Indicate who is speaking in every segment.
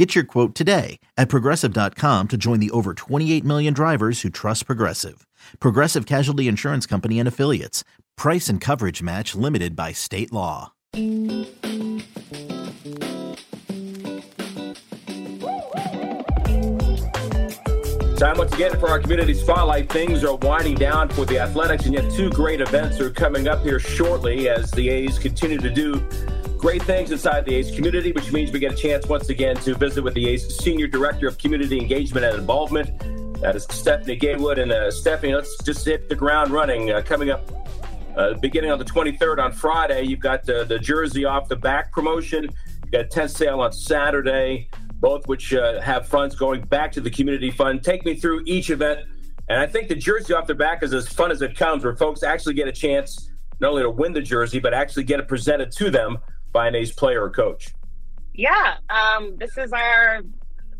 Speaker 1: Get your quote today at progressive.com to join the over 28 million drivers who trust Progressive. Progressive Casualty Insurance Company and Affiliates. Price and coverage match limited by state law.
Speaker 2: Time once again for our community spotlight. Things are winding down for the Athletics, and yet two great events are coming up here shortly as the A's continue to do great things inside the A's community, which means we get a chance once again to visit with the A's Senior Director of Community Engagement and Involvement. That is Stephanie Gaywood. And uh, Stephanie, let's just hit the ground running. Uh, coming up uh, beginning on the 23rd on Friday, you've got uh, the jersey off the back promotion. You've got a tent sale on Saturday both which uh, have funds going back to the community fund. Take me through each event. And I think the jersey off the back is as fun as it comes, where folks actually get a chance not only to win the jersey, but actually get it presented to them by an A's player or coach.
Speaker 3: Yeah, um, this is our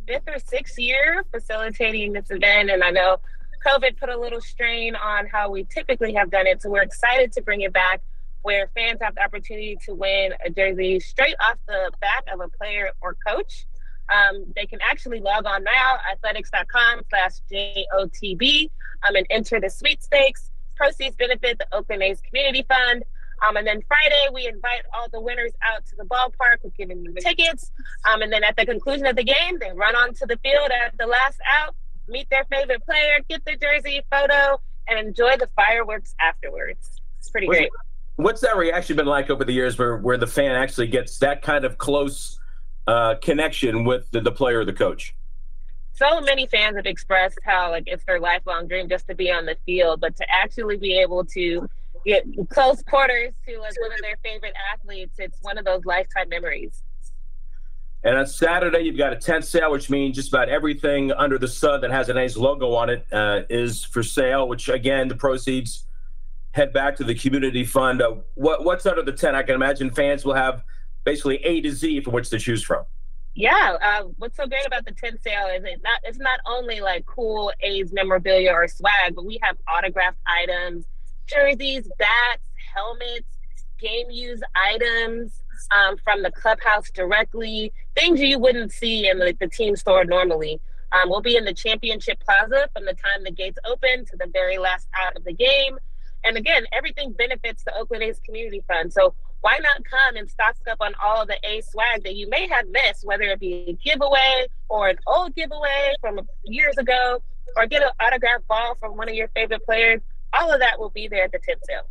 Speaker 3: fifth or sixth year facilitating this event. And I know COVID put a little strain on how we typically have done it. So we're excited to bring it back where fans have the opportunity to win a jersey straight off the back of a player or coach. Um, they can actually log on now, athletics.com slash JOTB, um, and enter the sweepstakes. Proceeds benefit the Oakland A's Community Fund. Um, and then Friday, we invite all the winners out to the ballpark. We're giving them tickets. Um, and then at the conclusion of the game, they run onto the field at the last out, meet their favorite player, get their jersey photo, and enjoy the fireworks afterwards. It's pretty great.
Speaker 2: What's that reaction been like over the years where, where the fan actually gets that kind of close uh, connection with the, the player or the coach?
Speaker 3: So many fans have expressed how like it's their lifelong dream just to be on the field, but to actually be able to get close quarters to like one of their favorite athletes, it's one of those lifetime memories.
Speaker 2: And on Saturday, you've got a tent sale, which means just about everything under the sun that has an A's logo on it uh, is for sale. Which again, the proceeds head back to the community fund. Uh, what, what's under the tent? I can imagine fans will have basically A to Z from which to choose from.
Speaker 3: Yeah, uh, what's so great about the tent sale is it not it's not only like cool A's memorabilia or swag, but we have autographed items, jerseys, bats, helmets, game use items um, from the clubhouse directly, things you wouldn't see in like the team store normally. Um, we'll be in the championship plaza from the time the gates open to the very last out of the game. And again, everything benefits the Oakland A's Community Fund. So why not come and stock up on all the A swag that you may have missed, whether it be a giveaway or an old giveaway from years ago, or get an autographed ball from one of your favorite players? All of that will be there at the tent sale.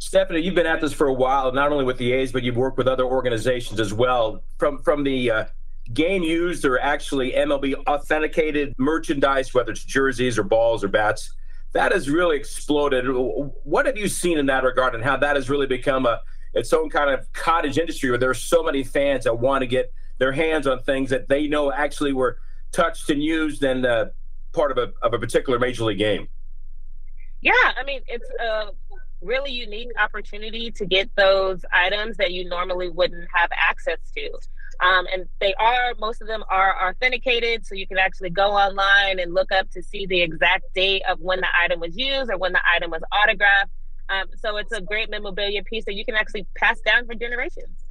Speaker 2: Stephanie, you've been at this for a while, not only with the A's, but you've worked with other organizations as well. From from the uh, game used or actually MLB authenticated merchandise, whether it's jerseys or balls or bats, that has really exploded. What have you seen in that regard, and how that has really become a its own kind of cottage industry where there are so many fans that want to get their hands on things that they know actually were touched and used and uh, part of a, of a particular major league game.
Speaker 3: Yeah, I mean, it's a really unique opportunity to get those items that you normally wouldn't have access to. Um, and they are, most of them are authenticated, so you can actually go online and look up to see the exact date of when the item was used or when the item was autographed. Um, so it's a great memorabilia piece that you can actually pass down for generations.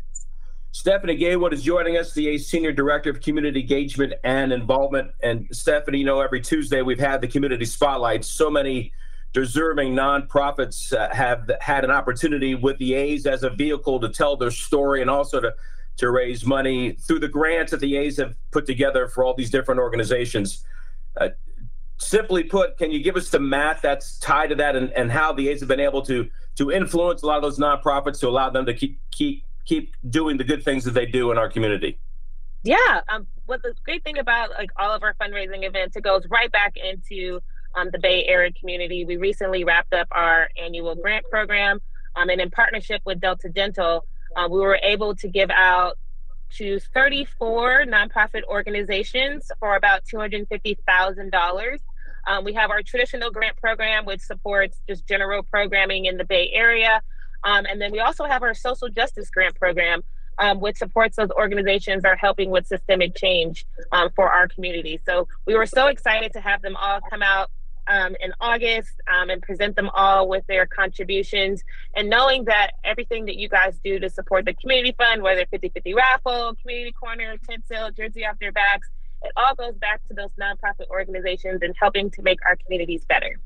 Speaker 2: Stephanie Gaywood is joining us, the Senior Director of Community Engagement and Involvement. And Stephanie, you know, every Tuesday we've had the Community Spotlight. So many deserving nonprofits uh, have had an opportunity with the A's as a vehicle to tell their story and also to, to raise money through the grants that the A's have put together for all these different organizations. Uh, simply put, can you give us the math that's tied to that and, and how the A's have been able to to influence a lot of those nonprofits to allow them to keep keep keep doing the good things that they do in our community?
Speaker 3: Yeah, um, what the great thing about like all of our fundraising events, it goes right back into um, the Bay Area community. We recently wrapped up our annual grant program, um, and in partnership with Delta Dental, uh, we were able to give out to 34 nonprofit organizations for about $250,000 Um, we have our traditional grant program, which supports just general programming in the Bay Area. Um, and then we also have our social justice grant program, um, which supports those organizations that are helping with systemic change um, for our community. So we were so excited to have them all come out um, in August um, and present them all with their contributions. And knowing that everything that you guys do to support the community fund, whether 50 50 raffle, community corner, tent sale, jersey off their backs, it all goes back to those nonprofit organizations and helping to make our communities better.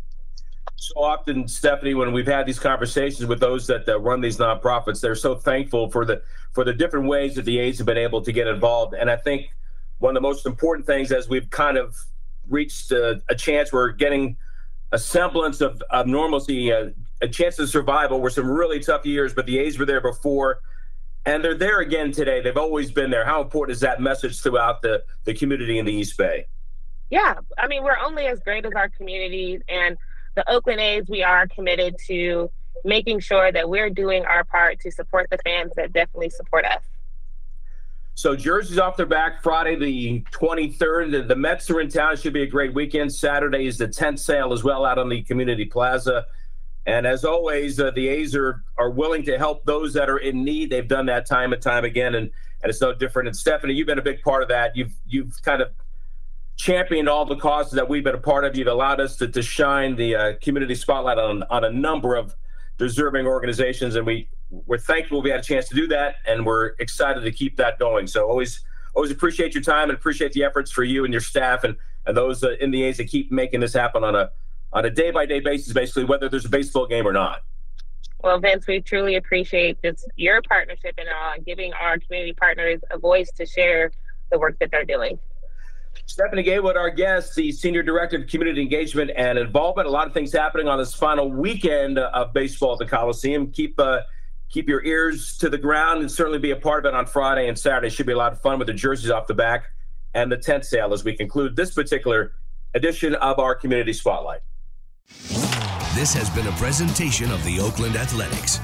Speaker 2: So often, Stephanie, when we've had these conversations with those that uh, run these nonprofits, they're so thankful for the for the different ways that the A's have been able to get involved. And I think one of the most important things, as we've kind of reached a, a chance, we're getting a semblance of, of normalcy, a, a chance of survival. Were some really tough years, but the A's were there before and they're there again today. They've always been there. How important is that message throughout the, the community in the East Bay?
Speaker 3: Yeah, I mean, we're only as great as our communities, and the Oakland A's, we are committed to making sure that we're doing our part to support the fans that definitely support us.
Speaker 2: So jerseys off their back Friday the 23rd. The, the Mets are in town. It should be a great weekend. Saturday is the tent sale as well out on the community plaza. And as always, uh, the A's are, are willing to help those that are in need. They've done that time and time again, and, and it's no different. And Stephanie, you've been a big part of that. You've you've kind of championed all the causes that we've been a part of. You've allowed us to, to shine the uh, community spotlight on on a number of deserving organizations, and we we're thankful we had a chance to do that, and we're excited to keep that going. So always always appreciate your time and appreciate the efforts for you and your staff and and those uh, in the A's that keep making this happen on a on a day by day basis, basically, whether there's a baseball game or not.
Speaker 3: Well, Vince, we truly appreciate this your partnership and uh, giving our community partners a voice to share the work that they're doing.
Speaker 2: Stephanie Gaywood, our guest, the Senior Director of Community Engagement and Involvement. A lot of things happening on this final weekend of baseball at the Coliseum. Keep uh, keep your ears to the ground and certainly be a part of it on Friday and Saturday. Should be a lot of fun with the jerseys off the back and the tent sale as we conclude this particular edition of our Community Spotlight.
Speaker 4: This has been a presentation of the Oakland Athletics.